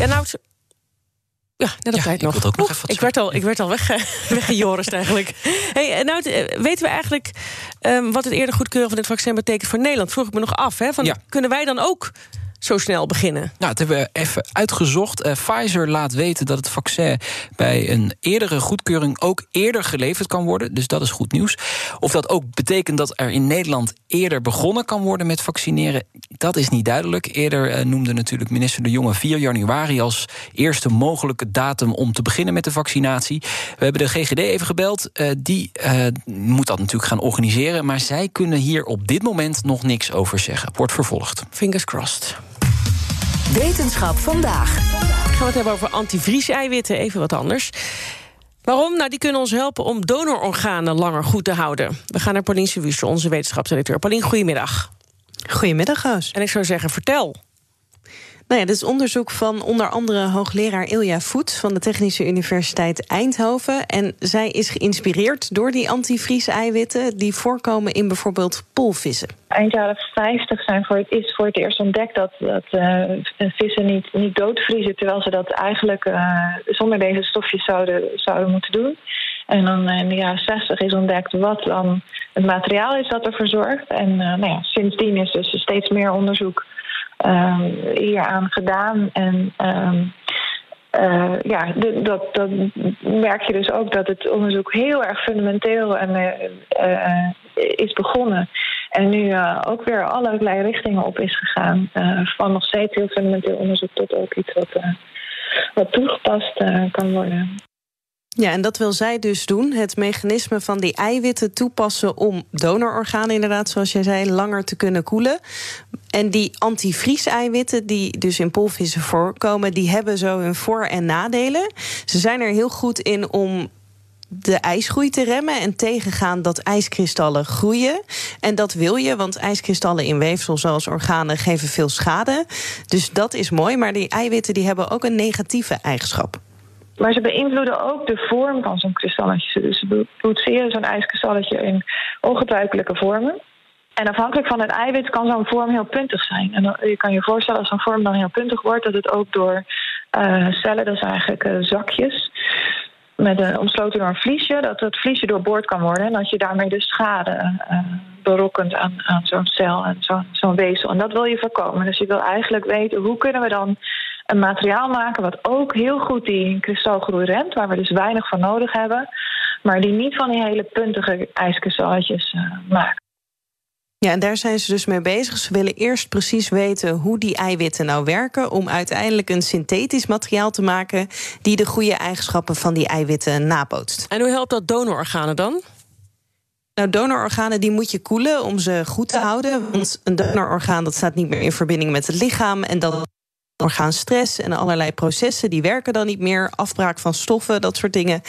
Ja, nou, ja, net op Ja, tijd nog. ik, werd al, ik werd al wegge, weggejorist eigenlijk. Hey, en nou, eh, weten we eigenlijk ehm, wat het eerder goedkeuren van dit vaccin betekent voor Nederland? Vroeg ik me nog af. Hè, van, Ja. Kunnen wij dan ook zo snel beginnen? Nou, dat hebben we even uitgezocht. Eh, Pfizer laat weten dat het vaccin bij een eerdere goedkeuring ook eerder geleverd kan worden. Dus dat is goed nieuws. Of dat ook betekent dat er in Nederland eerder begonnen kan worden met vaccineren, dat is niet duidelijk. Eerder eh, noemde natuurlijk minister De Jonge 4 januari als eerste mogelijke datum om te beginnen met de vaccinatie. We hebben de GGD even gebeld. Eh, die moet dat natuurlijk gaan organiseren. Maar zij kunnen hier op dit moment nog niks over zeggen. Wordt vervolgd. Fingers crossed. Wetenschap vandaag. Gaan we het hebben over antivries-eiwitten, even wat anders. Waarom? Nou, die kunnen ons helpen om donororganen langer goed te houden. We gaan naar Paulien Suisse, onze wetenschapsdirecteur. Paulien, goedemiddag. Goedemiddag, Roos. En ik zou zeggen, vertel. Nou ja, dit is onderzoek van onder andere hoogleraar Ilja Voet van de Technische Universiteit Eindhoven. En zij is geïnspireerd door die antivries-eiwitten die voorkomen in bijvoorbeeld poolvissen. Eind jaren 50 zijn voor het, is voor het eerst ontdekt dat, dat eh, vissen niet, niet doodvriezen, terwijl ze dat eigenlijk eh, zonder deze stofjes zouden, zouden moeten doen. En dan in de jaren 60 is ontdekt wat dan het materiaal is dat ervoor zorgt. En eh, nou ja, sindsdien is dus steeds meer onderzoek hieraan gedaan. En um, uh, ja, dat, dat merk je dus ook dat het onderzoek heel erg fundamenteel en, uh, uh, is begonnen. En nu ook weer allerlei richtingen op is gegaan. van nog steeds heel fundamenteel onderzoek tot ook iets wat, wat toegepast kan worden. Ja, en dat wil zij dus doen. Het mechanisme van die eiwitten toepassen om donororganen, inderdaad, zoals jij zei, langer te kunnen koelen. En die antivries-eiwitten, die dus in poolvissen voorkomen, die hebben zo hun voor- en nadelen. Ze zijn er heel goed in om de ijsgroei te remmen en tegengaan dat ijskristallen groeien. En dat wil je, want ijskristallen in weefsel zoals organen geven veel schade. Dus dat is mooi, maar die eiwitten die hebben ook een negatieve eigenschap. Maar ze beïnvloeden ook de vorm van zo'n kristalletje. Dus ze boetseren zo'n ijskristalletje in ongebruikelijke vormen. En afhankelijk van het eiwit kan zo'n vorm heel puntig zijn. En je kan je voorstellen als zo'n vorm dan heel puntig wordt, dat het ook door uh, cellen, dat eigenlijk uh, zakjes, met een, omsloten door een vliesje, dat het vliesje doorboord kan worden. En dat je daarmee dus schade uh, berokkent aan, aan zo'n cel en zo'n zo weefsel. En dat wil je voorkomen. Dus je wil eigenlijk weten hoe kunnen we dan een materiaal maken wat ook heel goed die kristalgroei remt, waar we dus weinig van nodig hebben, maar die niet van die hele puntige ijskristalletjes uh, maakt. Ja, en daar zijn ze dus mee bezig. Ze willen eerst precies weten hoe die eiwitten nou werken, om uiteindelijk een synthetisch materiaal te maken die de goede eigenschappen van die eiwitten nabootst. En hoe helpt dat donororganen dan? Nou, donororganen die moet je koelen om ze goed te houden. Want een donororgaan dat staat niet meer in verbinding met het lichaam. En dat orgaanstress en allerlei processen die werken dan niet meer. Afbraak van stoffen, dat soort dingen.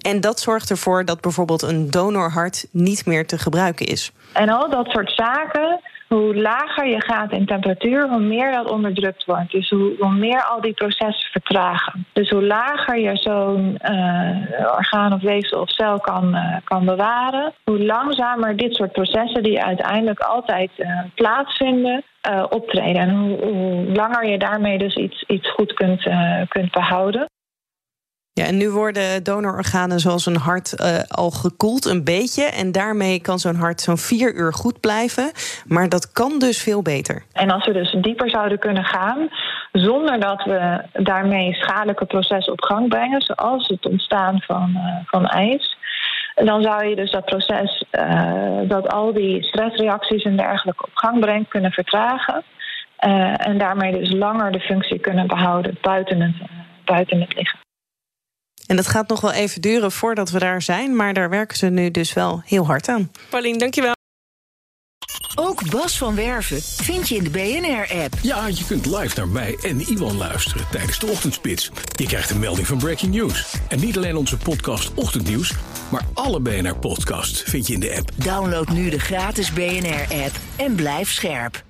En dat zorgt ervoor dat bijvoorbeeld een donorhart niet meer te gebruiken is. En al dat soort zaken, hoe lager je gaat in temperatuur, hoe meer dat onderdrukt wordt. Dus hoe, meer al die processen vertragen. Dus hoe lager je zo'n uh, orgaan of weefsel of cel kan, uh, kan bewaren, hoe langzamer dit soort processen, die uiteindelijk altijd uh, plaatsvinden, optreden. En hoe, hoe, langer je daarmee dus iets, iets goed kunt, kunt behouden. Ja, en nu worden donororganen zoals een hart uh, al gekoeld een beetje. En daarmee kan zo'n hart zo'n vier uur goed blijven. Maar dat kan dus veel beter. En als we dus dieper zouden kunnen gaan, zonder dat we daarmee schadelijke processen op gang brengen, zoals het ontstaan van, uh, van ijs. Dan zou je dus dat proces uh, dat al die stressreacties en dergelijke op gang brengt, kunnen vertragen. En daarmee dus langer de functie kunnen behouden buiten het, buiten het lichaam. En dat gaat nog wel even duren voordat we daar zijn, maar daar werken ze nu dus wel heel hard aan. Paulien, dankjewel. Ook Bas van Werven vind je in de BNR-app. Ja, je kunt live naar mij en Iwan luisteren tijdens de ochtendspits. Je krijgt een melding van Breaking News. En niet alleen onze podcast Ochtendnieuws, maar alle BNR-podcasts vind je in de app. Download nu de gratis BNR-app en blijf scherp.